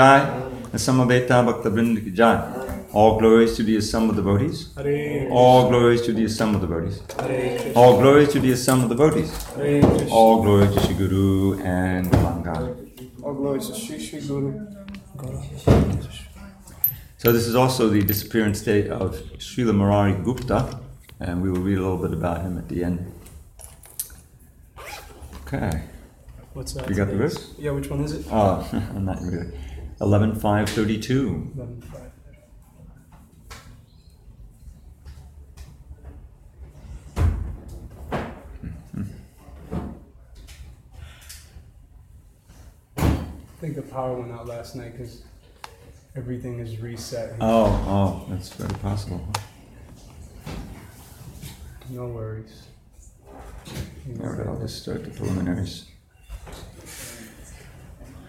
Jai, and Samaveta Ki Jai. All glories to the assembled devotees. All glories to the assembled devotees. Hare Krishna. All glories to the assembled devotees. Hare Krishna. All glory to Shri Guru and Gauranga. All glories to Sri Sri Guru. So this is also the disappearance date of Srila Murari Gupta, and we will read a little bit about him at the end. Okay. What's that? You got the verse? Yeah, which one is it? Oh, not really. Eleven five thirty two. Eleven five. I think the power went out last night because everything is reset. Oh, oh, that's very possible. No worries. All right, I'll just start the preliminaries.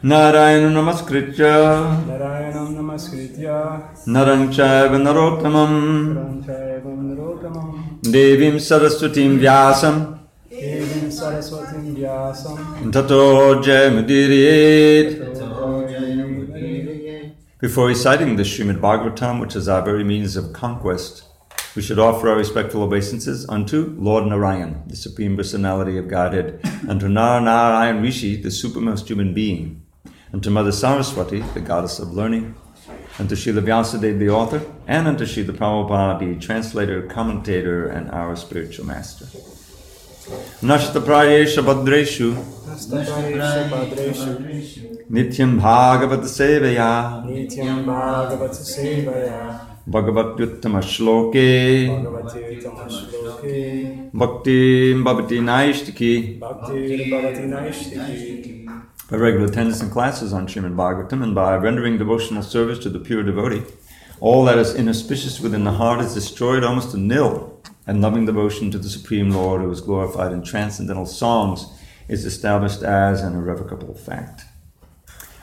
Narayana Namaskritya. Narayanam namaskritya. Narang Chaiva Narottamam. Pranchayavam Nirotamam Devim Saraswatim Vyasam. Devim Saraswatim Vyasam. Tato Jayamudiriet Before reciting the Srimad Bhagavatam, which is our very means of conquest, we should offer our respectful obeisances unto Lord Narayan, the Supreme Personality of Godhead, and to Nar Narayan Rishi, the supermost human being, and to Mother Saraswati, the goddess of learning, and to Srila Vyasadeva, the author, and unto Srila Prabhupada, the translator, commentator, and our spiritual master. Nashta Prayesha Bhadreshu, Nityam Bhagavad Sevaya, Nityam Bhagavata Sevaya. Bhagavat Yuttama Shloke, Bhakti Bhavati Naishtiki, Bhakti Bhavati Naishtiki by regular attendance in classes on Srimad Bhagavatam and by rendering devotional service to the pure devotee, all that is inauspicious within the heart is destroyed almost to nil, and loving devotion to the Supreme Lord who is glorified in transcendental songs is established as an irrevocable fact.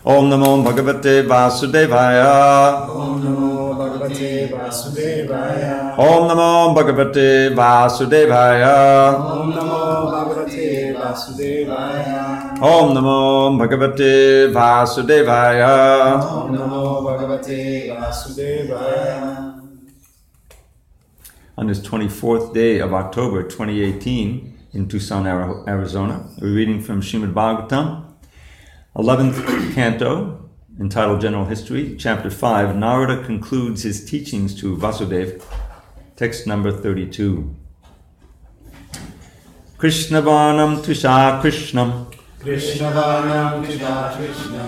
Om Namo Bhagavate Vasudevaya. Om Namo Bhagavate Vasudevaya Om Namo Bhagavate Vasudevaya. Om Namo Bhagavate Vasudevaya Om Namo Bhagavate Vasudevaya. Om Namo Bhagavate Vasudevaya On this 24th day of October 2018 in Tucson, Arizona, we're reading from Srimad Bhagavatam, 11th canto, entitled General History, Chapter 5. Narada concludes his teachings to Vasudeva, text number 32. Krishna Varnam Tvisha Krishnam. Krishna Varnam Krishna Krishna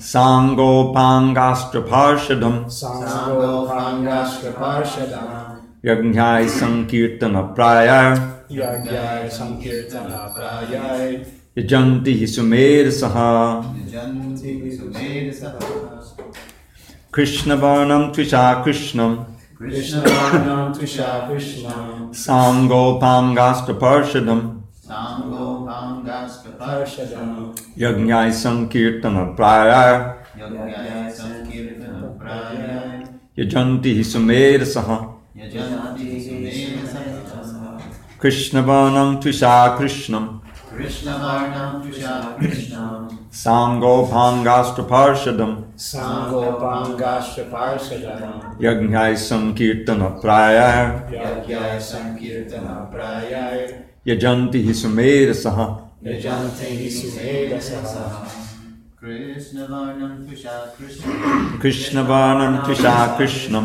Sango Pangastra Parshadam. Sango Pangashka Parshadam. Yajnai Sankirtana Prayar Yagyai Sankirtana Prayai Yajanti Sumera Saha Janti Sumedasa Krishna Varnam Tvisha Krishnam Krishna Varnam Tvisha Krishna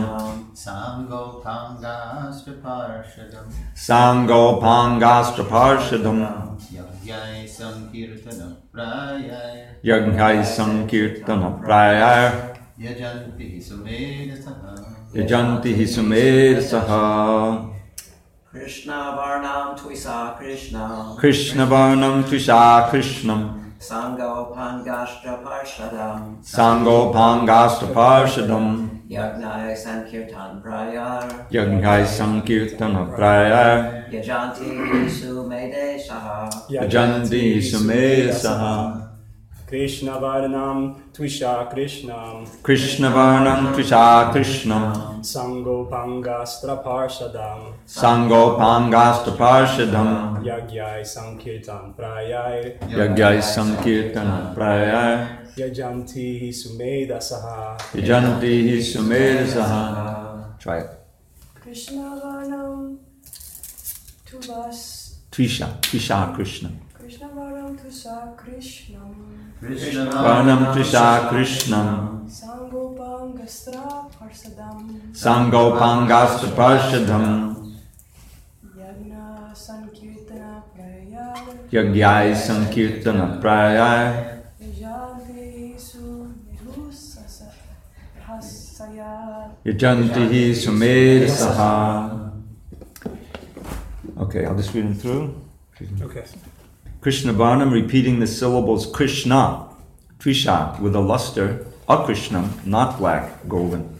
Sango Pangastra Parshadam Sango Pangaska Parshadam Yajnai Sankirtana Prayar Yajnaya Sankirtana Praya Yajanti Sumera Saha Yajanti Sumena Saha Krishna Varnam Tvisha Krishnam Krishna Varnam Tusha Krishna Sango Pangastra Parshadam Sango Pangashka Parshadam Yajnai Sankirtana Prayar Yagyai Sankirtana Prayai Yajanti Sumera Saha Yajanti Sumedasa Krishna Varnam Tusha Krishna Krishna Varnam Tvisha Krishnam. Sango Pangastra Parshadam Sango Pangastra Parshadam Yajnaya Sankirtana Praya Yajnai Prayar Yajanti Sumena Saha Yajanti Sumera Saha Krishna Varnam Twisa Krishna Krishna Varnam Tvisha Krishnam. Sango Parshadam. Sango Parshadam. Yagnaya Sankirtan Prayar. Yajnai Sankirtana Prayar. Yajanti Sumede Saha Yajanti Sumera Saha Krishna Varnam Tvisha Krishna Krishna Varnam Tvisha Krishnam Sango Pangastra Parshadam Sango Pangastra Parshadam Yagyai Sankirtan Prayai Yajnai Sankirtana Prayar Yajanti Sumeda Saha. Yajanti Sumeda Saha. Try it. Krishna Varnam Tuvas Trisha. Trisha Krishna. Krishna Varnam Tusa Krishnam Krishna Varnam Trisha Krishnam. Sangopangastra Parsadam Sangopangasta Parshadam. Yagna Sankirtana Prayar Yagyai Sankirtana Prayai. Yajanti Su Nirusasa Hasaya Yajanti Sumeda Saha. Okay, I'll just read them through. Okay. Krishna Varnam repeating the syllables Krishna, Trisha with a luster, Akrishnam, not black, golden.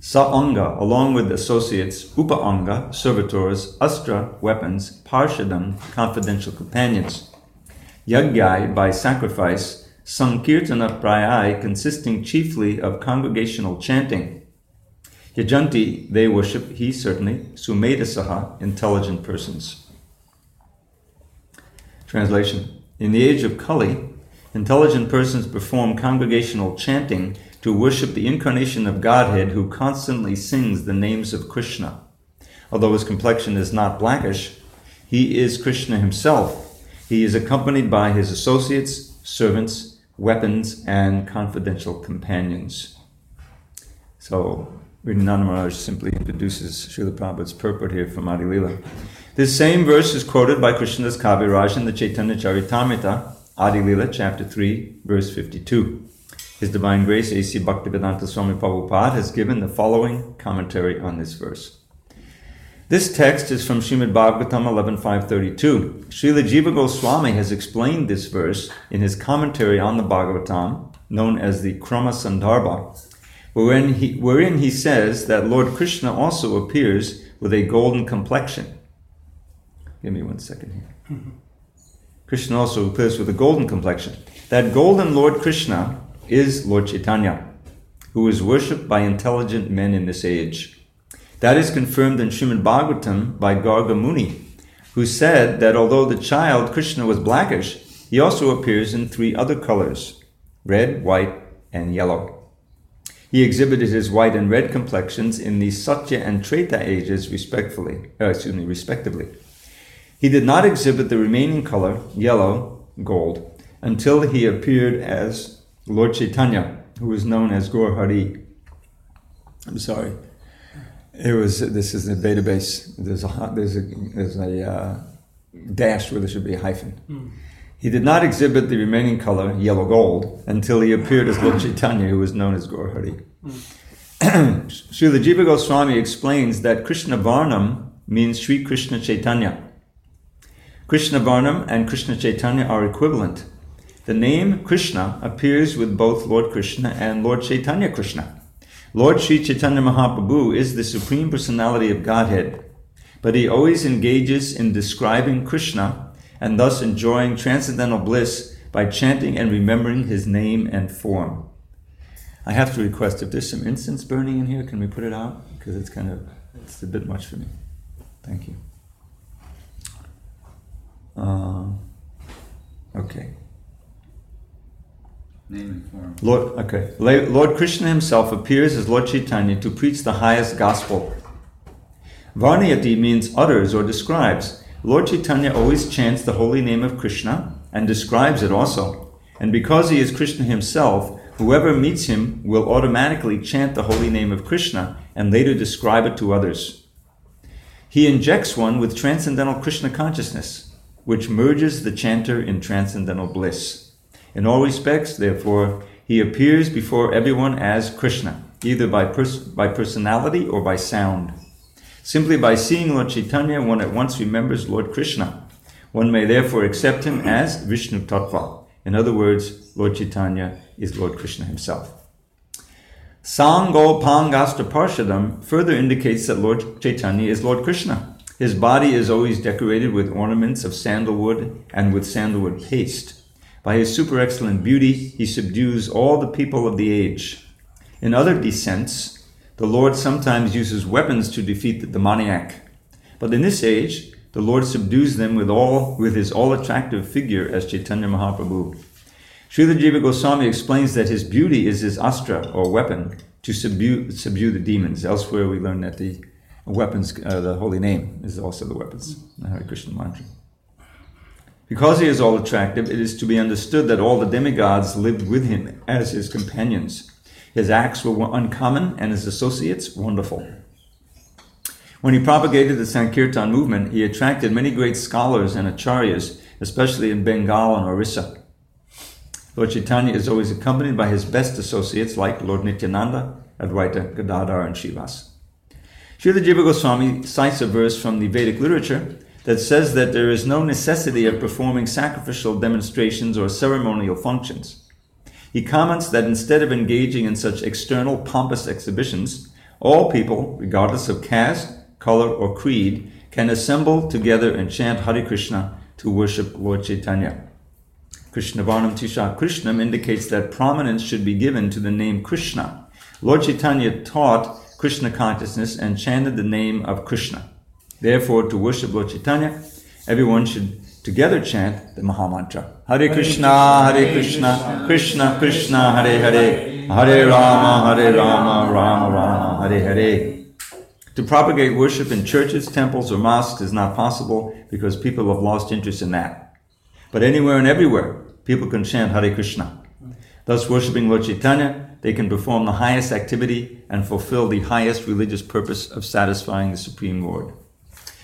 Saanga, along with associates, Upaanga, servitors, Astra, weapons, Parshadam, confidential companions. Yagyai, by sacrifice, Sankirtana Prayai, consisting chiefly of congregational chanting. Yajanti, they worship, he certainly, Sumedasaha, intelligent persons. Translation In the age of Kali, intelligent persons perform congregational chanting to worship the incarnation of Godhead who constantly sings the names of Krishna. Although his complexion is not blackish, he is Krishna himself. He is accompanied by his associates, servants, weapons, and confidential companions. So, Hridayananda Maharaj simply introduces Srila Prabhupada's purport here from Adi Lila. This same verse is quoted by Krishnadas Kaviraj in the Chaitanya Charitamrita, Adi Lila, chapter 3, verse 52. His Divine Grace A.C. Bhaktivedanta Swami Prabhupada has given the following commentary on this verse. This text is from Srimad Bhagavatam 11.532. Srila Jiva Goswami has explained this verse in his commentary on the Bhagavatam, known as the Krama Sandarbha, wherein he, wherein he says that Lord Krishna also appears with a golden complexion. Give me one second here. Krishna also appears with a golden complexion. That golden Lord Krishna is Lord Chaitanya, who is worshipped by intelligent men in this age. That is confirmed in Srimad Bhagavatam by Garga Muni, who said that although the child Krishna was blackish, he also appears in three other colors red, white, and yellow. He exhibited his white and red complexions in the Satya and Treta ages, respectfully, uh, excuse me, respectively. He did not exhibit the remaining color, yellow, gold, until he appeared as Lord Chaitanya, who was known as Gaur Hari. I'm sorry. It was. This is the database. There's a there's a there's a uh, dash where there should be a hyphen. He did not exhibit the remaining color, yellow gold, until he appeared as Lord Chaitanya, who was known as Gaur Hari. Srila Jiva Goswami explains that Krishna Varnam means Sri Krishna Chaitanya. Krishna Varnam and Krishna Chaitanya are equivalent. The name Krishna appears with both Lord Krishna and Lord Chaitanya Krishna. Lord Sri Chaitanya Mahaprabhu is the Supreme Personality of Godhead, but he always engages in describing Krishna and thus enjoying transcendental bliss by chanting and remembering his name and form. I have to request if there's some incense burning in here, can we put it out? Because it's kind of, it's a bit much for me. Thank you. Uh, okay. Name and form. Lord, okay. Lord Krishna himself appears as Lord Chaitanya to preach the highest gospel. Varnayati means utters or describes. Lord Chaitanya always chants the holy name of Krishna and describes it also. And because he is Krishna himself, whoever meets him will automatically chant the holy name of Krishna and later describe it to others. He injects one with transcendental Krishna consciousness, which merges the chanter in transcendental bliss. In all respects, therefore, he appears before everyone as Krishna, either by, pers- by personality or by sound. Simply by seeing Lord Chaitanya, one at once remembers Lord Krishna. One may therefore accept him as Vishnu Tattva. In other words, Lord Chaitanya is Lord Krishna himself. Sango Pangasta Parshadam further indicates that Lord Chaitanya is Lord Krishna. His body is always decorated with ornaments of sandalwood and with sandalwood paste. By his super excellent beauty, he subdues all the people of the age. In other descents, the Lord sometimes uses weapons to defeat the demoniac. But in this age, the Lord subdues them with all with his all attractive figure as Chaitanya Mahaprabhu. Srila Jiva Goswami explains that his beauty is his astra or weapon to subdue, subdue the demons. Elsewhere, we learn that the weapons, uh, the holy name, is also the weapons, the Hare Krishna mantra. Because he is all attractive, it is to be understood that all the demigods lived with him as his companions. His acts were uncommon and his associates wonderful. When he propagated the Sankirtan movement, he attracted many great scholars and acharyas, especially in Bengal and Orissa. Lord Chaitanya is always accompanied by his best associates like Lord Nityananda, Advaita Gadadhar, and Srivas. Srila Jiva Goswami cites a verse from the Vedic literature that says that there is no necessity of performing sacrificial demonstrations or ceremonial functions. He comments that instead of engaging in such external pompous exhibitions, all people, regardless of caste, color, or creed, can assemble together and chant Hare Krishna to worship Lord Chaitanya. Krishna Varnam Tisha Krishnam indicates that prominence should be given to the name Krishna. Lord Chaitanya taught Krishna consciousness and chanted the name of Krishna. Therefore, to worship Lord Chaitanya, everyone should together chant the Mahamantra. Hare Krishna, Hare Krishna, Krishna Krishna, Hare Hare, Hare Rama, Hare Rama, Rama Rama, Hare Hare. To propagate worship in churches, temples, or mosques is not possible because people have lost interest in that. But anywhere and everywhere, people can chant Hare Krishna. Thus, worshipping Lord Chaitanya, they can perform the highest activity and fulfill the highest religious purpose of satisfying the Supreme Lord.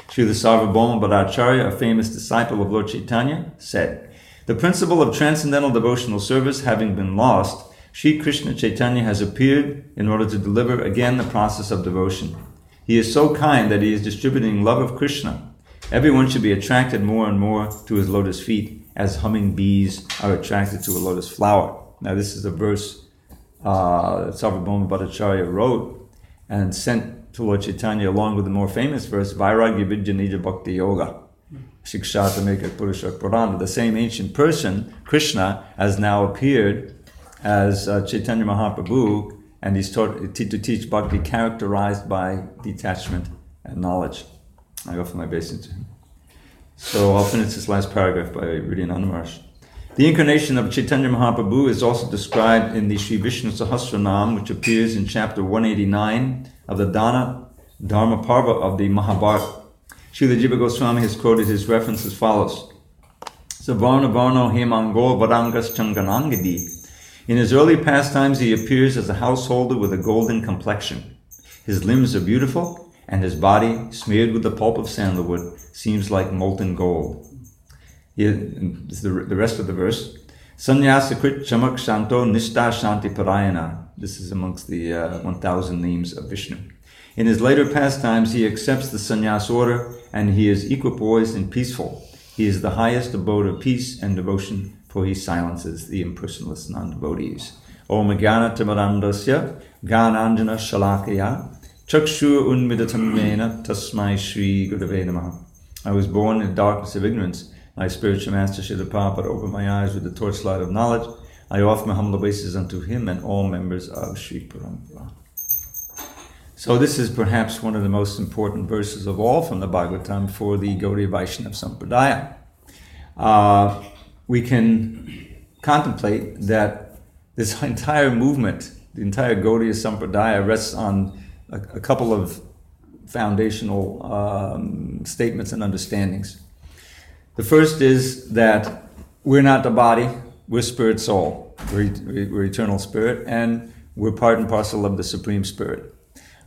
Srila Sarvabhauma Bhattacharya, a famous disciple of Lord Chaitanya, said, The principle of transcendental devotional service having been lost, Sri Krishna Chaitanya has appeared in order to deliver again the process of devotion. He is so kind that he is distributing love of Krishna. Everyone should be attracted more and more to his lotus feet as humming bees are attracted to a lotus flower. Now, this is a verse uh, Bhattacharya wrote and sent to Lord Chaitanya along with the more famous verse, Vairagya Vidyanija Bhakti Yoga. Shikshata Meka Purusha Purana. The same ancient person, Krishna, has now appeared as uh, Chaitanya Mahaprabhu and he's taught to teach bhakti characterized by detachment and knowledge. I offer my obeisance to him. So I'll finish this last paragraph by reading Maharaj. The incarnation of Chaitanya Mahaprabhu is also described in the Sri Vishnu Sahasranam, which appears in chapter 189 of the Dana Dharma Parva of the Mahabharata. Srila Jiva Goswami has quoted his reference as follows. Savarna Varno Hemango Varangas Changanangadi. In his early pastimes, he appears as a householder with a golden complexion. His limbs are beautiful, and his body, smeared with the pulp of sandalwood, seems like molten gold. The, the rest of the verse. Sanyasakrit Chamak Shanto Nishta Shanti Parayana. This is amongst the uh, 1000 names of Vishnu. In his later pastimes, he accepts the sannyas order and he is equipoised and peaceful. He is the highest abode of peace and devotion, for he silences the impersonalist non-devotees. Om Gana Timarandasya Gananjana Shalakaya Chakshur Unmidatamena Tasmai Shri Gurave Namaha. I was born in darkness of ignorance. My spiritual master Srila Prabhupada opened my eyes with the torchlight of knowledge. I offer my humble obeisances unto him and all members of Sri Parampara. So this is perhaps one of the most important verses of all from the Bhagavatam for the Gaudiya Vaishnava Sampradaya. Uh, we can contemplate that this entire movement, the entire Gaudiya Sampradaya, rests on a, a couple of foundational um, statements and understandings. The first is that we're not the body, we're spirit soul, we're, we're eternal spirit, and we're part and parcel of the Supreme Spirit.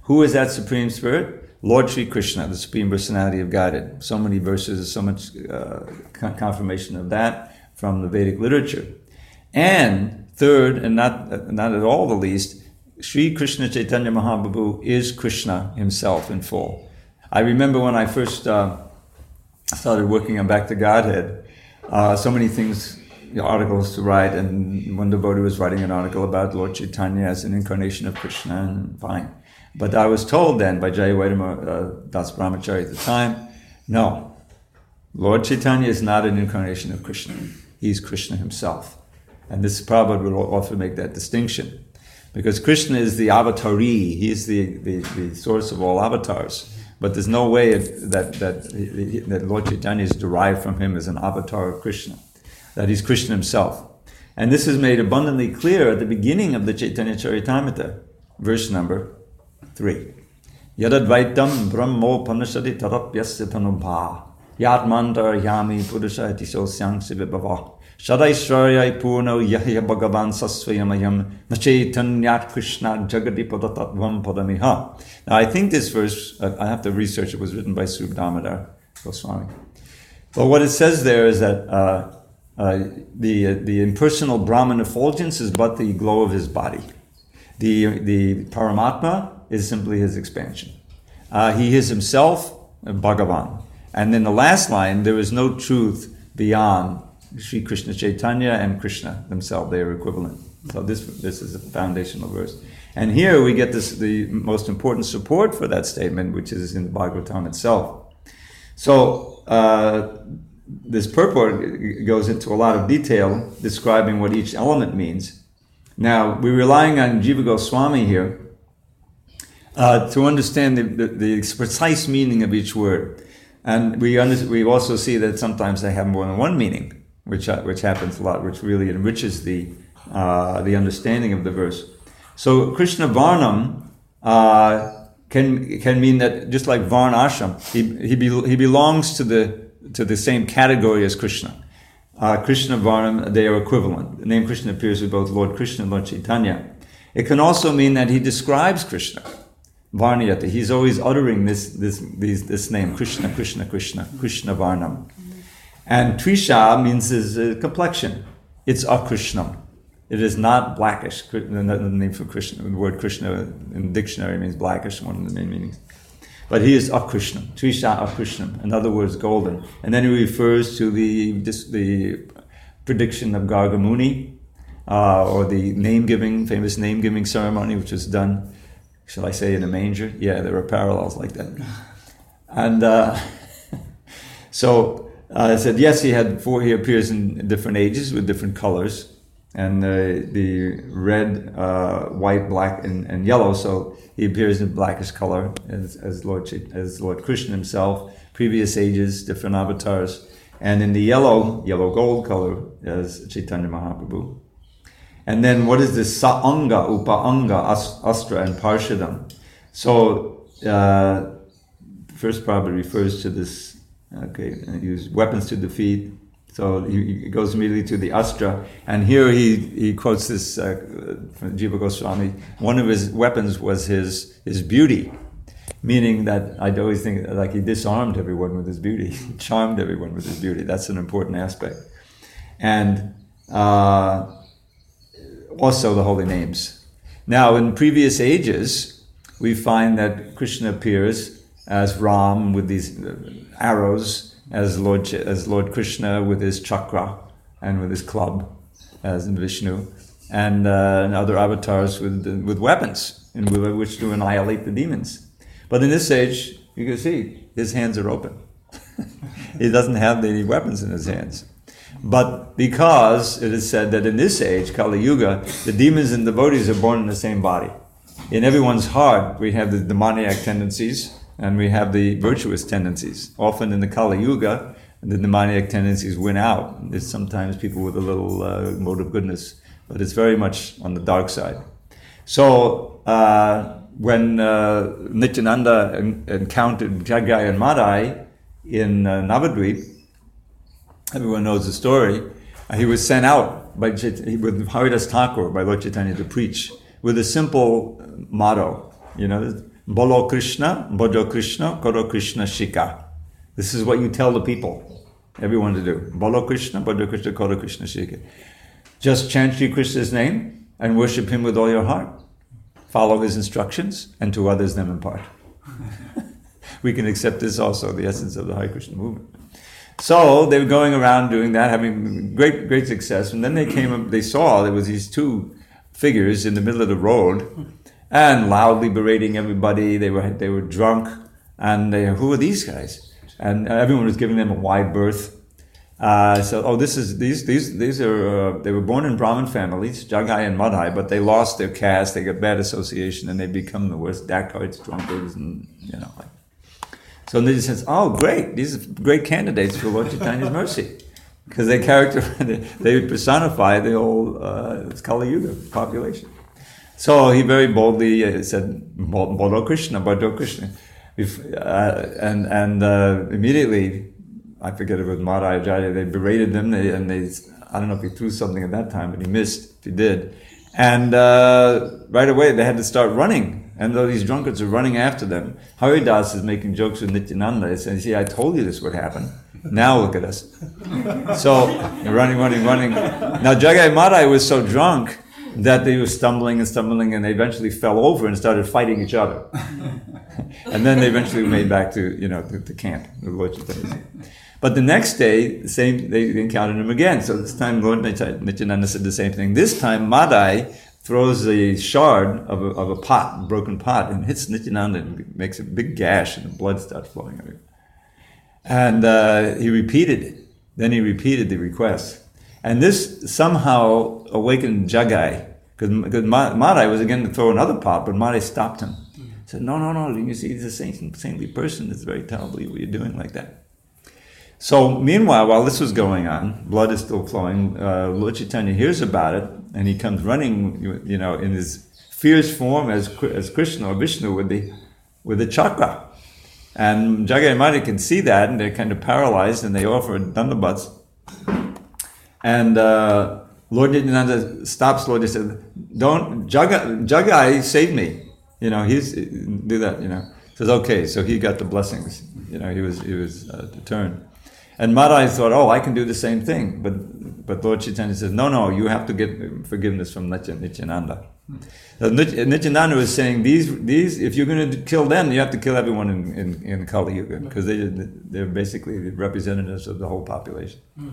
Who is that Supreme Spirit? Lord Sri Krishna, the Supreme Personality of Godhead. So many verses, so much uh, confirmation of that from the Vedic literature. And third, and not, not at all the least, Sri Krishna Chaitanya Mahaprabhu is Krishna himself in full. I remember when I first uh, started working on Back to Godhead, uh, so many things, you know, articles to write, and one devotee was writing an article about Lord Chaitanya as an incarnation of Krishna, and fine. But I was told then by Jayadvaita uh, Das Brahmachari at the time, no, Lord Chaitanya is not an incarnation of Krishna. He's Krishna himself. And this Prabhupada would often make that distinction. Because Krishna is the avatari, he is the, the, the source of all avatars. But there's no way that, that, that Lord Chaitanya is derived from him as an avatar of Krishna, that he's Krishna himself. And this is made abundantly clear at the beginning of the Chaitanya Charitamrita, verse number three. Yadadvaitam brahmo panashadi tarapyasya tanubha. Yatmandar yami purusha etiso syangsi vibhava. Shadaishwarya purno yahya bhagavan sasvayamayam nachetanyat krishna jagati padatatvam padamiha. Now I think this verse, uh, I have to research, it was written by Sri Damodar Goswami. But what it says there is that uh, uh, the, the impersonal Brahman effulgence is but the glow of his body. The, the Paramatma is simply his expansion. Uh, he is himself Bhagavan. And then the last line, there is no truth beyond Sri Krishna Chaitanya and Krishna themselves. They are equivalent. So this, this is a foundational verse. And here we get this, the most important support for that statement, which is in the Bhagavatam itself. So uh, this purport goes into a lot of detail describing what each element means. Now, we're relying on Jiva Goswami here uh, to understand the, the, the, precise meaning of each word. And we, under, we also see that sometimes they have more than one meaning, which, uh, which happens a lot, which really enriches the, uh, the understanding of the verse. So, Krishna Varnam uh, can, can mean that just like Varn Ashram, he, he, be, he belongs to the, to the same category as Krishna. Uh, Krishna Varnam, they are equivalent. The name Krishna appears with both Lord Krishna and Lord Chaitanya. It can also mean that he describes Krishna. Varnayata. He's always uttering this, this, this, this name, Krishna, Krishna, Krishna, Krishna Varnam. And Trisha means his uh, complexion. It's akrishnam. It is not blackish. The name for Krishna, the word Krishna in the dictionary means blackish, one of the main meanings. But he is akrishnam, Trisha akrishnam, in other words, golden. And then he refers to the, the prediction of Gargamuni, uh, or the name giving, famous name giving ceremony, which was done shall I say in a manger? Yeah, there are parallels like that. And uh, so uh, I said, yes, he had four, he appears in different ages with different colors. And uh, the red, uh, white, black, and, and, yellow. So he appears in blackish color as, as Lord as Lord Krishna himself. Previous ages, different avatars, and in the yellow, yellow gold color as Chaitanya Mahaprabhu. And then what is this Sa'anga, Upa'anga, Astra, and Parshadam? So, uh, first probably refers to this, okay, use weapons to defeat. So he, goes immediately to the Astra. And here he, he quotes this uh, from Jiva Goswami. One of his weapons was his, his beauty, meaning that I'd always think like he disarmed everyone with his beauty, charmed everyone with his beauty. That's an important aspect. And uh, also the holy names. Now, in previous ages, we find that Krishna appears as Ram with these uh, arrows, as Lord, as Lord Krishna with his chakra and with his club, as in Vishnu, and, uh, and other avatars with, with weapons in which to annihilate the demons. But in this age, you can see his hands are open. he doesn't have any weapons in his hands. But because it is said that in this age, Kali Yuga, the demons and devotees are born in the same body. In everyone's heart, we have the demoniac tendencies and we have the virtuous tendencies. Often in the Kali Yuga, the demoniac tendencies win out. There's sometimes people with a little uh, mode of goodness, but it's very much on the dark side. So uh, when uh, Nityananda encountered Jagai and Madai in uh, everyone knows the story. Uh, he was sent out by with Haridas Thakur by Lord Chaitanya to preach with a simple motto, you know, Bolo Krishna, Bojo Krishna, Koro Krishna Shika. This is what you tell the people, everyone to do. Bolo Krishna, Bojo Krishna, Koro Krishna Shika. Just chant Sri Krishna's name and worship him with all your heart. Follow his instructions and to others them impart. we can accept this also, the essence of the Hare Krishna movement. So they were going around doing that, having great, great success. And then they came, up, they saw there was these two figures in the middle of the road, and loudly berating everybody. They were they were drunk, and they, who are these guys? And everyone was giving them a wide berth. Uh, so, oh, this is these these these are uh, they were born in Brahmin families, Jagai and Madai, but they lost their caste. They got bad association, and they become the worst dacoits, drunkards, and you know. Like, so Nitai says, oh, great, these are great candidates for Lord Chaitanya's mercy. because they character they personify the whole uh, Kali Yuga population. So he very boldly uh, said, "Bodo Krishna, Bodo Krishna," Bef- uh, and and uh, immediately, I forget if it was Madhya Acharya, they berated them, they, and they I don't know if he threw something at that time, but he missed if he did, and uh, right away they had to start running. And though these drunkards are running after them, Haridas is making jokes with Nityananda. He says, "See, I told you this would happen." Now look at us. So running, running, running. Now Jagai Madai was so drunk that they were stumbling and stumbling, and they eventually fell over and started fighting each other. and then they eventually made back to you know the, the camp. But the next day, same they encountered him again. So this time, Lord Nityananda said the same thing. This time, Madai throws a shard of a, of a pot, a broken pot, and hits Nityananda and makes a big gash, and the blood starts flowing everywhere. And uh, he repeated it. Then he repeated the request. And this somehow awakened Jagai, because Madai was again to throw another pot, but Madai stopped him. He said, No, no, no, you see, he's a saint, saintly person. It's very terribly what you're doing like that. So, meanwhile, while this was going on, blood is still flowing. Uh, Lord Chaitanya hears about it, and he comes running, you know, in his fierce form as, as Krishna or Vishnu with the, with the chakra. And Jagai and can see that, and they're kind of paralyzed, and they offer dandabats. And uh, Lord Nityananda stops Lord and says, Don't, Jagai, Jagai save me. You know, he's, do that, you know. Says, okay, so he got the blessings. You know, he was, he was uh, determined. And Madai thought, oh, I can do the same thing. But, but Lord Chaitanya says, no, no, you have to get forgiveness from Nityananda. So Nityananda was saying, these, these, if you're going to kill them, you have to kill everyone in, in, in Kali Yuga, mm. because they, they're basically the representatives of the whole population. Mm.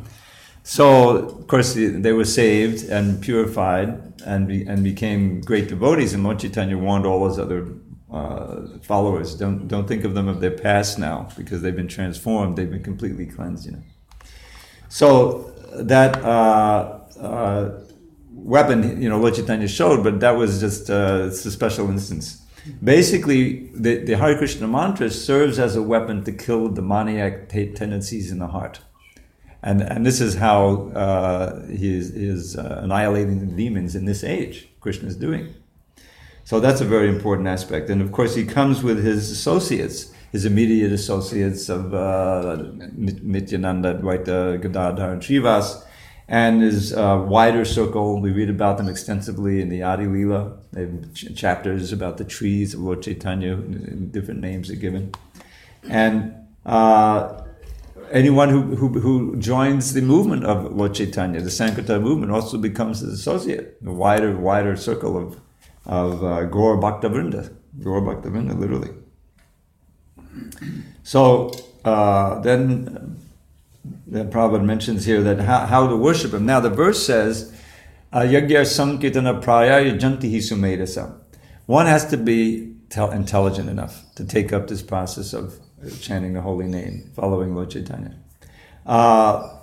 So, of course, they were saved and purified and, be, and became great devotees. And Lord Chaitanya warned all those other uh, followers, don't, don't think of them of their past now, because they've been transformed, they've been completely cleansed, you know. So, that uh, uh, weapon, you know, Lord Chaitanya showed, but that was just uh, it's a special instance. Basically, the, the Hare Krishna mantra serves as a weapon to kill demoniac t- tendencies in the heart. And, and this is how uh, he is, is uh, annihilating the demons in this age, Krishna is doing. So that's a very important aspect. And of course, he comes with his associates, his immediate associates of uh, Nityananda, Advaita, Gadadhar, and Srivas, and his uh, wider circle. We read about them extensively in the Adi Lila. They have ch- chapters about the trees of Lord Chaitanya, different names are given. And uh, anyone who, who, who, joins the movement of Lord Chaitanya, the Sankirtan movement, also becomes his associate, a wider, wider circle of, of uh, Gaur Bhakta Vrinda. Gaur Vrinda, literally. So uh, then that Prabhupada mentions here that how, how to worship him. Now the verse says, Yagya Sankirtana Praya Janti Sumedasa. One has to be tel- intelligent enough to take up this process of chanting the holy name, following Lord Chaitanya. Uh,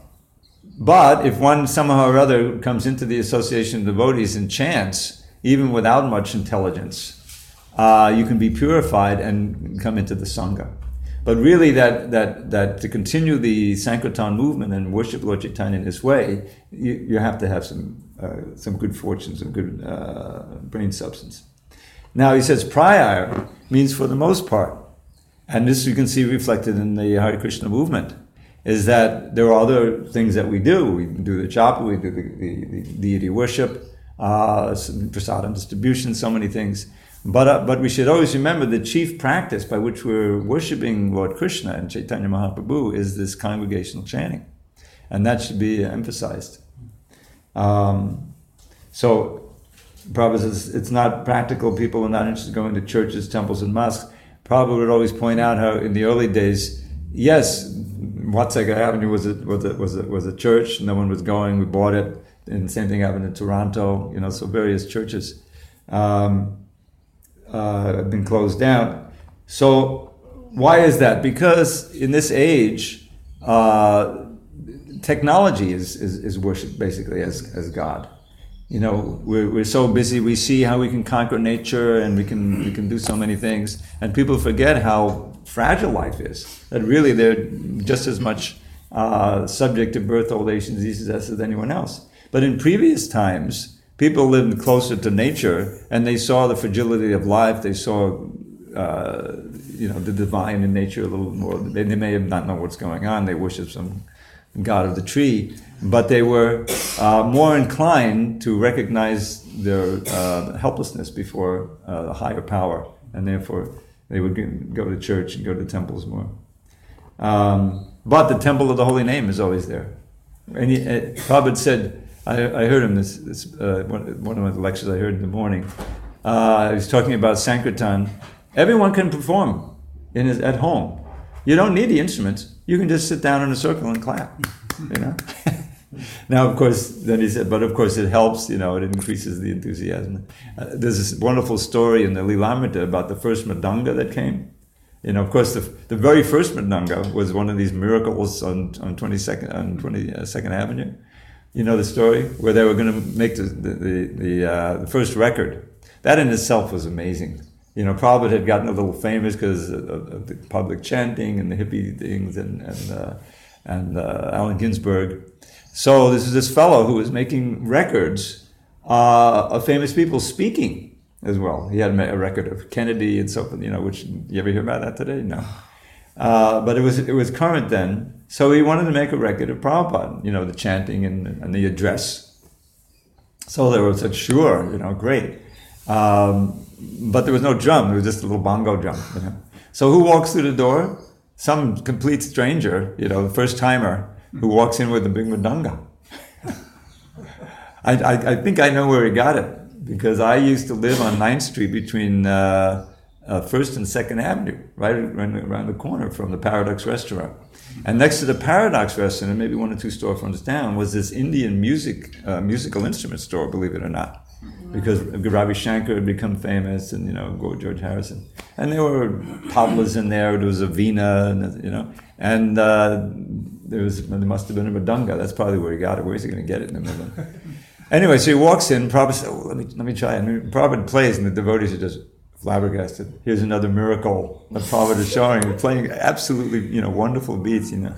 but if one somehow or other comes into the association of devotees and chants, even without much intelligence, uh, you can be purified and come into the Sangha. But really, that, that, that to continue the Sankirtan movement and worship Lord Chaitanya in this way, you, you have to have some, uh, some good fortune, some good uh, brain substance. Now, he says prayar means for the most part. And this you can see reflected in the Hare Krishna movement, is that there are other things that we do. We do the japa, we do the, the, the deity worship, uh, prasadam distribution, so many things. But, uh, but we should always remember the chief practice by which we're worshiping Lord Krishna and Chaitanya Mahaprabhu is this congregational chanting. And that should be emphasized. Um, so, Prabhupada says it's not practical. People are not interested in going to churches, temples, and mosques. Prabhupada would always point out how in the early days, yes, Watseka Avenue was a, was a, was a, was a church. No one was going. We bought it. And the same thing happened in Toronto, you know, so various churches. Um, uh, have been closed down. So why is that? Because in this age, uh, technology is, is, is worshipped basically as, as God. You know, we're, we're so busy, we see how we can conquer nature and we can, we can do so many things. And people forget how fragile life is. That really they're just as much uh, subject to birth, old age, and diseases as anyone else. But in previous times, people lived closer to nature and they saw the fragility of life. They saw, uh, you know, the divine in nature a little more. They, they may have not known what's going on. They worship some god of the tree, but they were uh, more inclined to recognize their uh, helplessness before uh, a higher power, and therefore they would go to church and go to temples more. Um, but the temple of the holy name is always there. And he, uh, Prabhupada said, I, I heard him this, this uh, one, one of the lectures I heard in the morning. Uh, he was talking about Sankirtan. Everyone can perform in his, at home. You don't need the instruments. You can just sit down in a circle and clap. You know. now, of course, then he said, but of course, it helps. You know, it increases the enthusiasm. Uh, there's this wonderful story in the Lilamrita about the first mridanga that came. You know, of course, the, the very first mridanga was one of these miracles on, on 22nd, on 22nd Avenue. You know the story? Where they were going to make the, the, the, the, uh, the first record. That in itself was amazing. You know, Prabhupada had gotten a little famous because of, of, the public chanting and the hippie things and, and, uh, and uh, Allen Ginsberg. So this is this fellow who was making records uh, of famous people speaking as well. He had a record of Kennedy and so forth, you know, which you ever hear about that today? No. Uh, but it was it was current then. So he wanted to make a record of Prabhupada, you know, the chanting and, and the address. So they were said, sure, you know, great. Um, but there was no drum, it was just a little bongo drum. You know? So who walks through the door? Some complete stranger, you know, the first timer who walks in with a big mridanga. I, I, I think I know where he got it because I used to live on 9th Street between uh, uh, First and Second Avenue, right around, the corner from the Paradox Restaurant. And next to the Paradox Restaurant, and maybe one or two storefronts down, was this Indian music uh, musical instrument store. Believe it or not, because Ravi Shankar had become famous, and you know George Harrison, and there were tablas in there. There was a vina, and, you know, and uh, there was there must have been a mridanga. That's probably where he got it. Where's he going to get it in the middle? Anyway, so he walks in, Prabhupada oh, let me, let me try. And Prabhupada plays, and the devotees are just flabbergasted. Here's another miracle that Prabhupada is showing. He's playing absolutely, you know, wonderful beats, you know.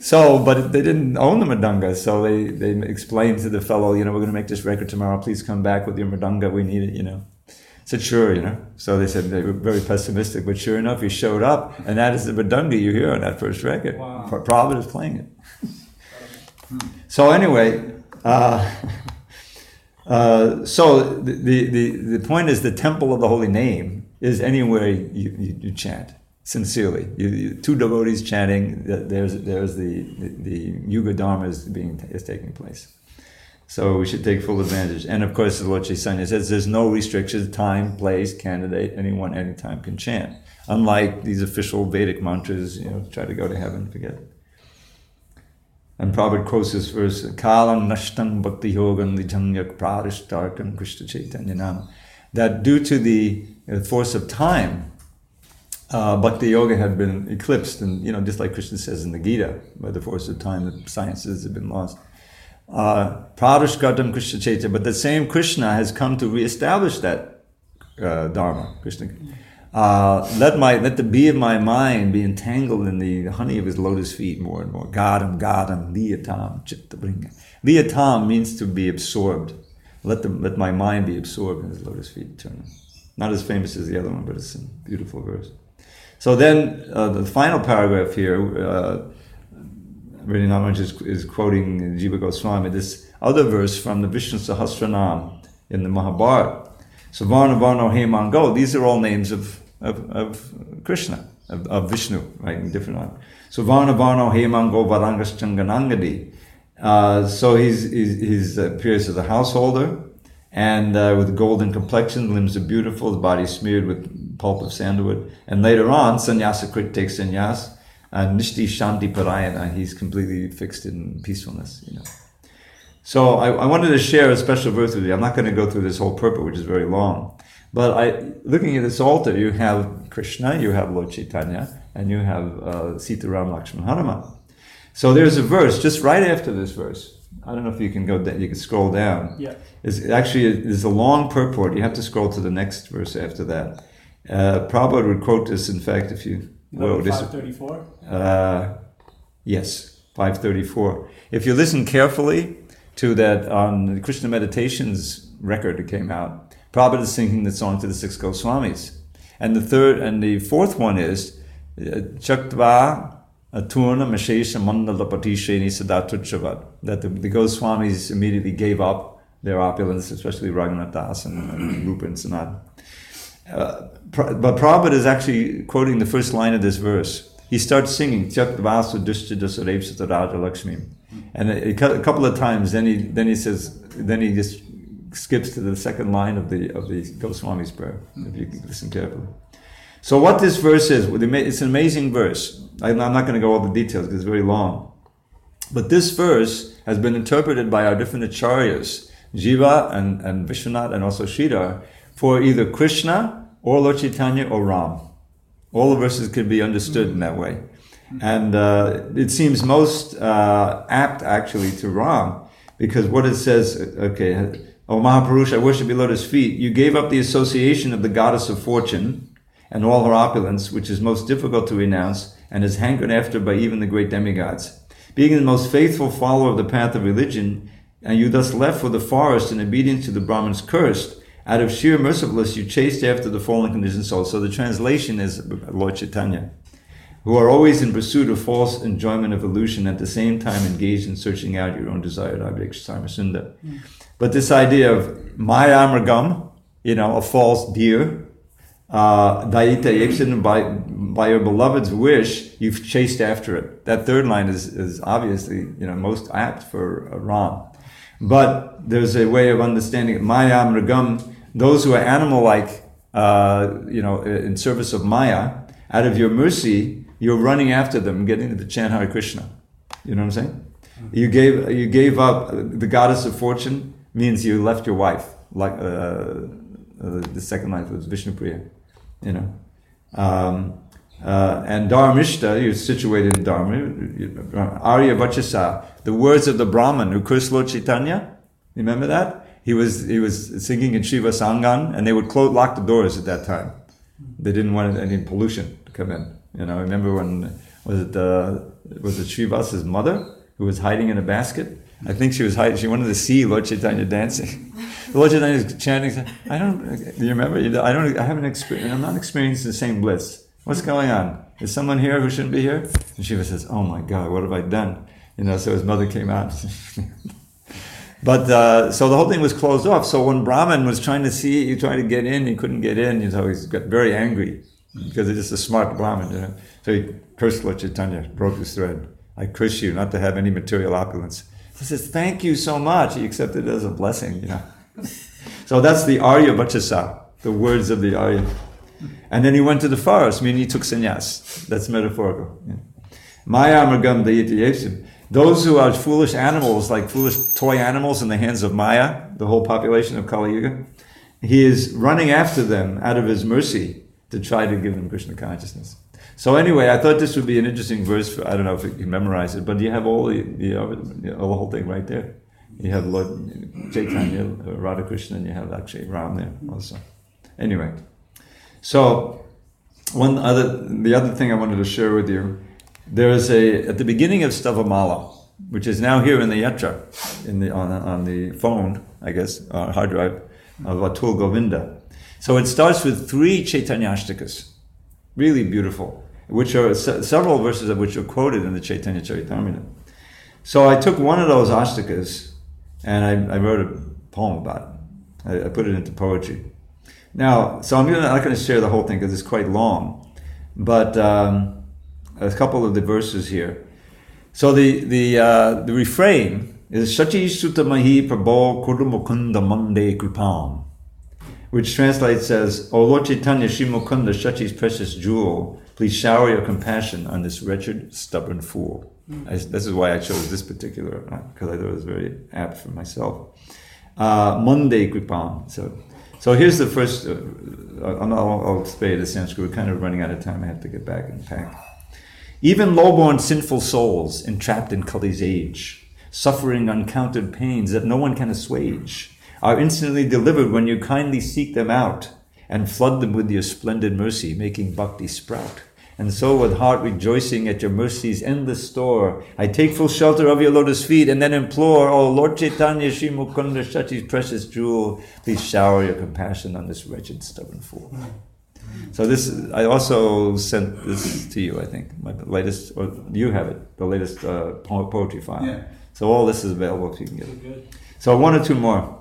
So, but they didn't own the mridanga, so they, they explained to the fellow, you know, we're going to make this record tomorrow. Please come back with your mridanga. We need it, you know. I said, sure, you know. So they said they were very pessimistic, but sure enough, he showed up, and that is the mridanga you hear on that first record. Wow. Prabhupada is playing it. so anyway, uh, uh, so the, the, the point is the temple of the holy name is anywhere you, you, you chant sincerely. You, you, two devotees chanting, there's, there's the, the, the Yuga Dharma is, being, is taking place. So we should take full advantage. And of course, the Lord Chaitanya says there's no restrictions, time, place, candidate, anyone, anytime can chant. Unlike these official Vedic mantras, you know, try to go to heaven, forget it. And Prabhupada quotes this verse, Kalang nashtam bhakti yogan lijamyak pradishtarkam Krishna Chaitanya nam. That due to the force of time, uh, bhakti yoga had been eclipsed, and you know, just like Krishna says in the Gita, by the force of time, the sciences have been lost. Uh, Pradishkartam Krishna Chaitanya, but the same Krishna has come to reestablish that uh, Dharma, Krishna. Uh, let my let the bee of my mind be entangled in the honey of his lotus feet more and more. Gadam, gadam, liyatam, chittabringa. Liyatam means to be absorbed. Let the, let my mind be absorbed in his lotus feet eternally. Not as famous as the other one, but it's a beautiful verse. So then uh, the final paragraph here, uh, Namaraj is, is quoting Jiva Goswami, this other verse from the Vishnu Sahasranam in the Mahabharata. So Varna, Varno, these are all names of, of, of Krishna, of, of, Vishnu, right, in different order. So Varna, Varno, Hemango, Varangas, Changanangadi. Uh, so he's, he's, he's uh, appears as a householder and uh, with golden complexion, limbs are beautiful, the body smeared with pulp of sandalwood. And later on, Sannyasakrit takes sannyas, and Nishti Shanti Parayana, he's completely fixed in peacefulness, you know. So I, I, wanted to share a special verse with you. I'm not going to go through this whole purport, which is very long. But I, looking at this altar, you have Krishna, you have Lord Chaitanya, and you have uh, Sita Ram Lakshman Hanuman. So there's a verse just right after this verse. I don't know if you can go down, you can scroll down. Yeah. It's actually there's a long purport. You have to scroll to the next verse after that. Uh, Prabhupada would quote this, in fact, if you will. 534? Uh, Yes, 534. If you listen carefully to that on the Krishna Meditations record that came out, Prabhupada is singing the song to the six Goswamis. And the third and the fourth one is uh, Chaktva Aturna Mashesha Mandalapati Sheni Sadatuchavat. That the, the Goswamis immediately gave up their opulence, especially Raghunath Das and, and Rupa and Sanat. Uh, but Prabhupada is actually quoting the first line of this verse. He starts singing Repsata Raja Lakshmi. And a a couple of times, then he then he says, then he just skips to the second line of the of the Goswami's prayer. If you listen carefully. So what this verse is, it's an amazing verse. I'm I'm not going to go all the details because it's very long. But this verse has been interpreted by our different acharyas, Jiva and, and Vishwanath and also Sridhar, for either Krishna or Lord Chaitanya or Ram. All the verses could be understood in that way. And uh, it seems most uh, apt actually to Ram because what it says, okay, O Mahapurush, I worship your his feet. You gave up the association of the goddess of fortune and all her opulence, which is most difficult to renounce and is hankered after by even the great demigods. Being the most faithful follower of the path of religion, and you thus left for the forest in obedience to the Brahmin's curse, out of sheer mercifulness you chased after the fallen conditioned soul. So the translation is Lord Chaitanya, who are always in pursuit of false enjoyment of illusion, at the same time engaged in searching out your own desired objects, Sarmasunda. But this idea of Maya Amragam, you know, a false deer, uh, Daita Yeksin, by, by your beloved's wish, you've chased after it. That third line is, is obviously, you know, most apt for uh, Ram. But there's a way of understanding it. Maya Amragam, those who are animal-like, uh, you know, in service of Maya, out of your mercy, you're running after them, getting to chant Hare Krishna. You know what I'm saying? You gave you gave up the goddess of fortune means you left your wife. Like uh, uh, the second wife was Vishnupriya, you know. Um, uh, and Dharmishta, you're situated in Dharma. Arya Vachasa, the words of the Brahman who cursed Lord Chaitanya. Remember that? He was he was singing in Srivas Angan, and they would lock the doors at that time. They didn't want any pollution to come in. You know, I remember when was it uh, was it Srivasa's mother who was hiding in a basket? I think she was hiding. She wanted to see Lord Chaitanya dancing. Lord Chaitanya was chanting. I don't. Do you remember? I don't. I haven't experienced. I'm not experiencing the same bliss. What's going on? Is someone here who shouldn't be here? And Srivas says, "Oh my God, what have I done?" You know. So his mother came out. But uh, so the whole thing was closed off. So when Brahman was trying to see, he tried to get in, he couldn't get in. You know, he got very angry because he's just a smart Brahmin. You know? So he cursed Lord Chaitanya, broke his thread. I curse you not to have any material opulence. He says, "Thank you so much." He accepted it as a blessing. You know. so that's the Arya Vachasa, the words of the Arya. And then he went to the forest, meaning he took sannyas. That's metaphorical. Maya Amragam Dayiti Those who are foolish animals, like foolish toy animals in the hands of Maya, the whole population of Kali Yuga, he is running after them out of his mercy to try to give them Krishna consciousness. So anyway, I thought this would be an interesting verse. For, I don't know if you can memorize it, but you have all the, the, the whole thing right there. You have Lord Chaitanya, Radha Krishna, and you have actually Ram there also. Anyway, so one other, the other thing I wanted to share with you, there is a at the beginning of Stavamala, which is now here in the Yatra, in the on, on the phone, I guess, uh, hard drive of Atul Govinda. So it starts with three Chaitanyashtakas, really beautiful, which are se- several verses of which are quoted in the Chaitanya Charitamrita. So I took one of those ashtakas and I, I wrote a poem about it. I, I put it into poetry. Now, so I'm gonna, not going to share the whole thing because it's quite long, but um, a couple of the verses here. So the the uh, the refrain is Shachi Sutamahi Prabho Kudumukunda Mande Kripam, which translates as, O Lord Chaitanya Sri Mukunda, Shachi's precious jewel, please shower your compassion on this wretched, stubborn fool. I, this is why I chose this particular, because I thought it was very apt for myself. Uh, Monday Kripam. So, so here's the first, uh, I'll, I'll, I'll spare the Sanskrit. We're kind of running out of time. I have to get back and pack. Even low-born sinful souls entrapped in Kali's age, suffering uncounted pains that no one can assuage, are instantly delivered when you kindly seek them out and flood them with your splendid mercy, making bhakti sprout. And so, with heart rejoicing at your mercy's endless store, I take full shelter of your lotus feet and then implore, O Lord Chaitanya Sri Mukunda Shachi's precious jewel, please shower your compassion on this wretched, stubborn fool. So this, I also sent this to you. I think my latest, or you have it, the latest uh, poetry file. Yeah. So all this is available if you can get it. So one or two more.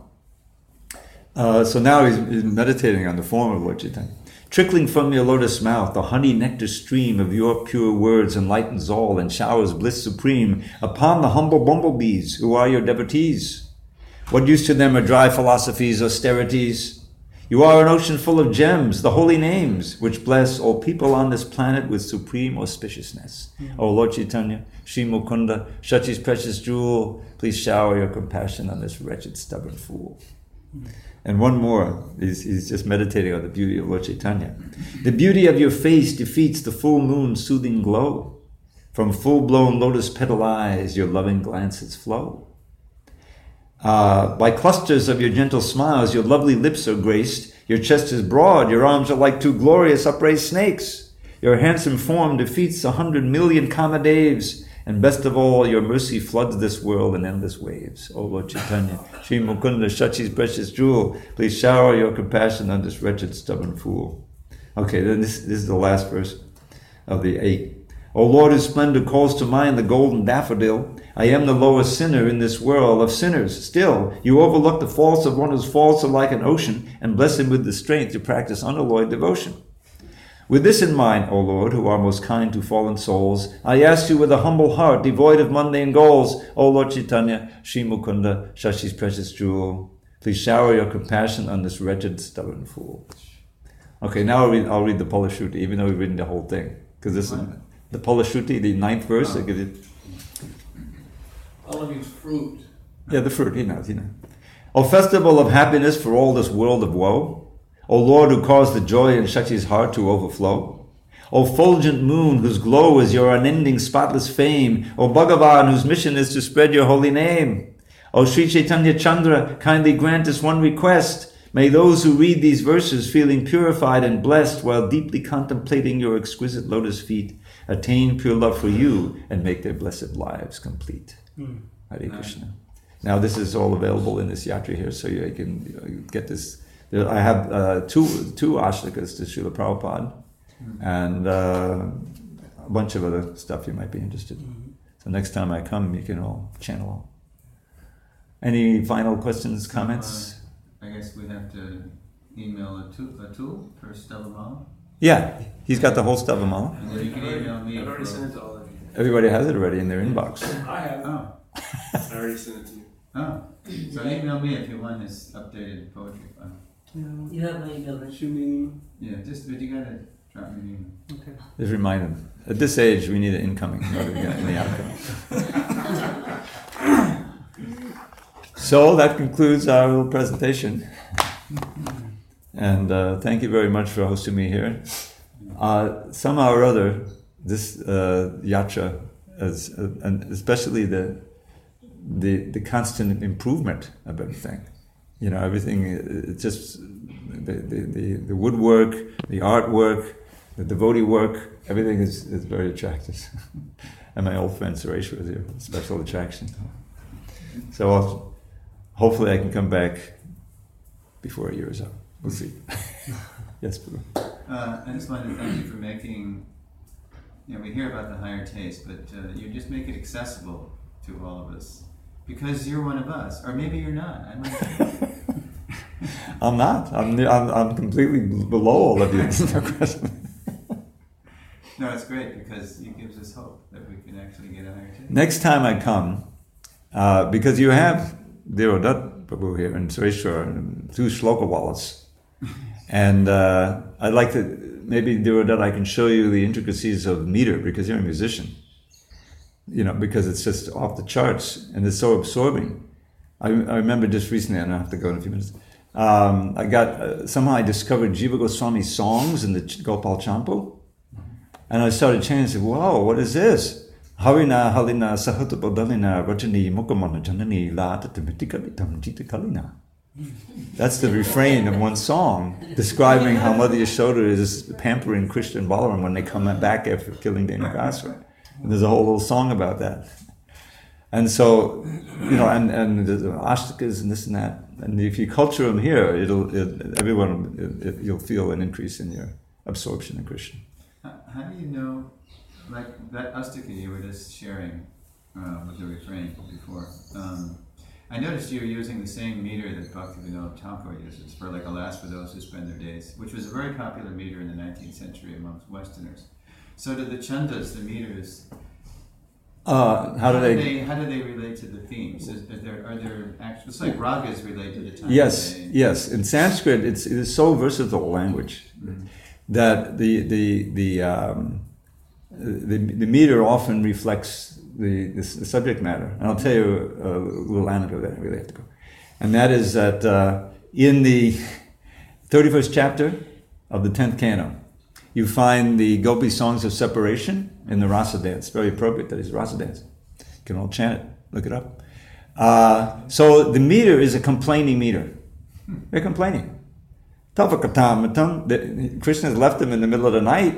Uh, so now he's, he's meditating on the form of Lord Chaitanya. Trickling from your lotus mouth, the honey nectar stream of your pure words enlightens all and showers bliss supreme upon the humble bumblebees who are your devotees. What use to them are dry philosophies, austerities? You are an ocean full of gems, the holy names, which bless all people on this planet with supreme auspiciousness. O Lord Chaitanya, Sri Mukunda, Shachi's precious jewel, please shower your compassion on this wretched, stubborn fool. And one more, he's just meditating on the beauty of Lord Chaitanya. The beauty of your face defeats the full moon's soothing glow. From full blown lotus petal eyes, your loving glances flow. Uh, by clusters of your gentle smiles, your lovely lips are graced. Your chest is broad, your arms are like two glorious upraised snakes. Your handsome form defeats a hundred million Kamadeves. And best of all, your mercy floods this world in endless waves. O Lord Chaitanya, Sri Mukunda, Shachi's precious jewel, please shower your compassion on this wretched, stubborn fool. Okay, then this, this is the last verse of the eight. O Lord, whose splendor calls to mind the golden daffodil, I am the lowest sinner in this world of sinners. Still, you overlook the faults of one whose faults are like an ocean and bless him with the strength to practice unalloyed devotion. With this in mind, O Lord, who are most kind to fallen souls, I ask you with a humble heart, devoid of mundane goals, O Lord Chaitanya, Sri Mukunda, Shachi's precious jewel, please shower your compassion on this wretched, stubborn fool. Okay, now I'll read, I'll read the Phalashruti, even though we've written the whole thing. Because this is the Phalashruti, the ninth verse. I give it. All means fruit. Yeah, the fruit, he knows, he knows. O festival of happiness for all this world of woe, O Lord who caused the joy in Shachi's heart to overflow, O fulgent moon whose glow is your unending spotless fame, O Bhagavan whose mission is to spread your holy name, O Sri Chaitanya Chandra, kindly grant us one request. May those who read these verses feeling purified and blessed while deeply contemplating your exquisite lotus feet attain pure love for you and make their blessed lives complete. Hmm. Hare Krishna. Now this is all available in this yatra here, so you can get this. There- I have uh, two two ashtakas to Srila Prabhupada, and uh, a bunch of other stuff you might be interested in. So next time I come, you can all channel. Any final questions, comments? I guess we have to email Atul, a tool for Stavamala. Yeah, he's got the whole stuff of. And then you can email me. I've already sent it to all of you. Everybody has it already in their inbox. I have. Oh, I already sent it to you. oh. So email me if you want this updated poetry file. You have my email, right? Shoot me. Yeah, just, but you gotta drop me an email. Okay. Just remind them. At this age, we need an incoming rather than the outcome. so that concludes our little presentation. And uh, thank you very much for hosting me here. Uh, somehow or other, this uh, yatra, is, uh, and especially the, the the constant improvement of everything. You know, everything. uh, It's just the, the, the, woodwork, the artwork, the devotee work. Everything is, is very attractive. and my old friend Suresh was here, special attraction. So I'll, hopefully I can come back before a year is up. We'll see. yes, Guru. Uh, I just wanted to thank you for making, you know, we hear about the higher taste, but uh, you just make it accessible to all of us. Because you're one of us. Or maybe you're not. I might I'm not. I'm, I'm, I'm completely below all of you. No question. No, it's great because it gives us hope that we can actually get a higher. Next time I come, uh, because you have Deodat Prabhu here in Sureshwar and two shloka wallets. And uh, I'd like to, maybe Deodat, I can show you the intricacies of meter because you're a musician. You know, because it's just off the charts and it's so absorbing. I, I remember just recently, and I have to go in a few minutes. Um, I got, uh, somehow I discovered Jiva Goswami's songs in the Ch- Gopal Champu. And I started chanting, said, wow, what is this? Harina Halina Sahatabodalina Rajani Mukamana Janani. That's the refrain of one song describing how Mother Yashoda is pampering Krishna and Balaram when they come back after killing Dhenukasura. And there's a whole little song about that. And so, you know, and, and the ashtakas and this and that. And if you culture them here, it'll, it, everyone, it, it, you'll feel an increase in your absorption in Krishna. How, how do you know, like that Astaka you were just sharing uh, with the refrain before? Um, I noticed you were using the same meter that Bhaktivinoda Thakur uses for like alas for those who spend their days, which was a very popular meter in the 19th century amongst Westerners. So do the chandas, the meters, Uh, how do they? how do they relate to the themes? Is, is there are there actual? It's like ragas relate to the time. Yes, yes. In Sanskrit, it's it is so versatile language that the the the um, the, the meter often reflects the, the, the subject matter. And I'll tell you a, a little anecdote that I really have to go. And that is that uh, in the 31st chapter of the 10th canto, you find the Gopi songs of separation in the rasa dance. Very appropriate that is rasa dance. You can all chant it, look it up. Uh, so the meter is a complaining meter. They're complaining. Tavakatam, the- Krishna has left them in the middle of the night,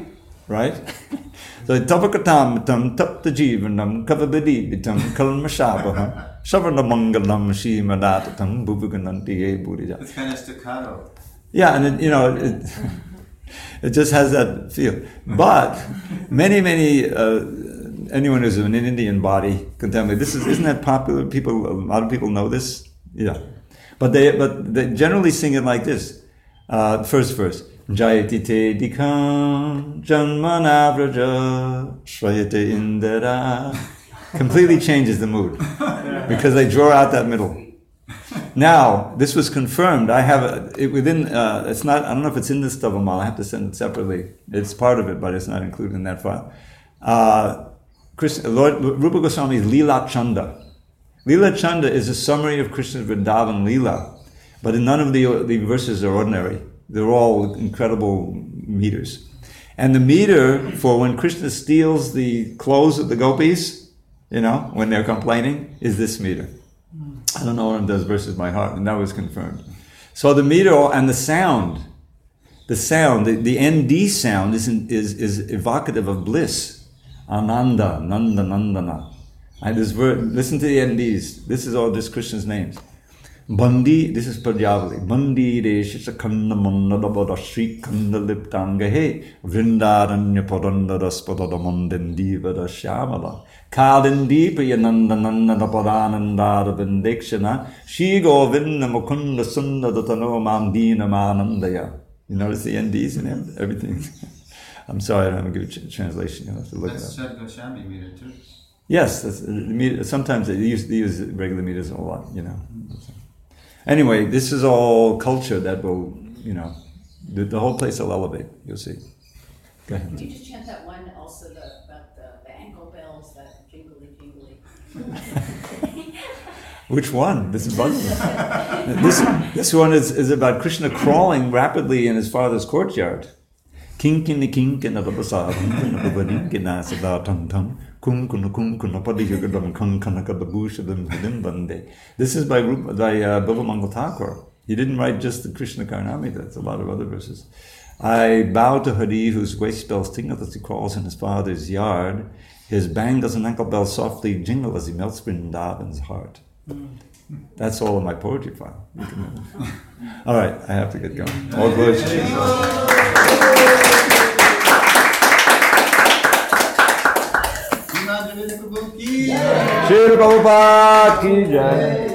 right? so Tavakatam, tapta jivanam, kavabadibitam, kalmashabaha, savanamangalam, shimadatam, bubugananti ye burija. It's kind of staccato. Yeah, and it, you know, it, it just has that feel. But many, many, uh, anyone who's in an Indian body can tell me this is isn't that popular? People, a lot of people know this. Yeah, but they but they generally sing it like this. Uh, first verse. Jayati te dikam janmanavraja shrayate indara. Completely changes the mood because they draw out that middle. Now, this was confirmed. I have a, it within. Uh, it's not. I don't know if it's in this Stavamala. I have to send it separately. It's part of it, but it's not included in that file. Uh, Chris, Lord Rupa Goswami's Lila Chanda. Lila Chanda is a summary of Krishna's Vrindavan Lila, but none of the the verses are ordinary. They're all incredible meters. And the meter for when Krishna steals the clothes of the gopis, you know, when they're complaining, is this meter. I don't know one of those verses my heart, and that was confirmed. So the meter and the sound, the sound, the, the ND sound is, is, is evocative of bliss. Ananda, Nanda, Nandana. And this word, listen to the NDs. This is all just Krishna's names. Bandi, this is Padyavali. Bandi Reshisa Kanda Mandadabada Sri Kanda Liptanga He Vrindaranya Padanda Raspada Mandandiva Shyamala Kalindipa Yananda Nanda Padananda Vindekshana Shi Govinda Mukunda Sunda Datano Mandina Manandaya. You notice the NDs in him? Everything. I'm sorry, I don't have a good ch- translation. You'll have to look it That's up. Shad Goswami meter too. Yes, that's, uh, meter, sometimes they use, they use regular meters a lot, you know. Mm-hmm. Anyway, this is all culture that will, you know, the, the whole place will elevate. You'll see. Go ahead. Could you just chant that one also the, about the, the ankle bells, that jingly jingly? Which one? This is this this one is, is about Krishna crawling rapidly in his father's courtyard. Kinkina rabasa rabaninkina sada tam tam kunkuna kunkuna padiyagadam kankanakadabhushadam hadimbande. This is by by uh, Bilvamangal Thakur. He didn't write just the Krishna Karnamrita, that's a lot of other verses. I bow to Hari whose waist bells tingle as he crawls in his father's yard. His bangles and ankle bells softly jingle as he melts Vrindavan's heart. That's all in my poetry file. All right, I have to get going. All glory to Jesus. Srimad Prabhu ki Shri Prabhupada ki jai.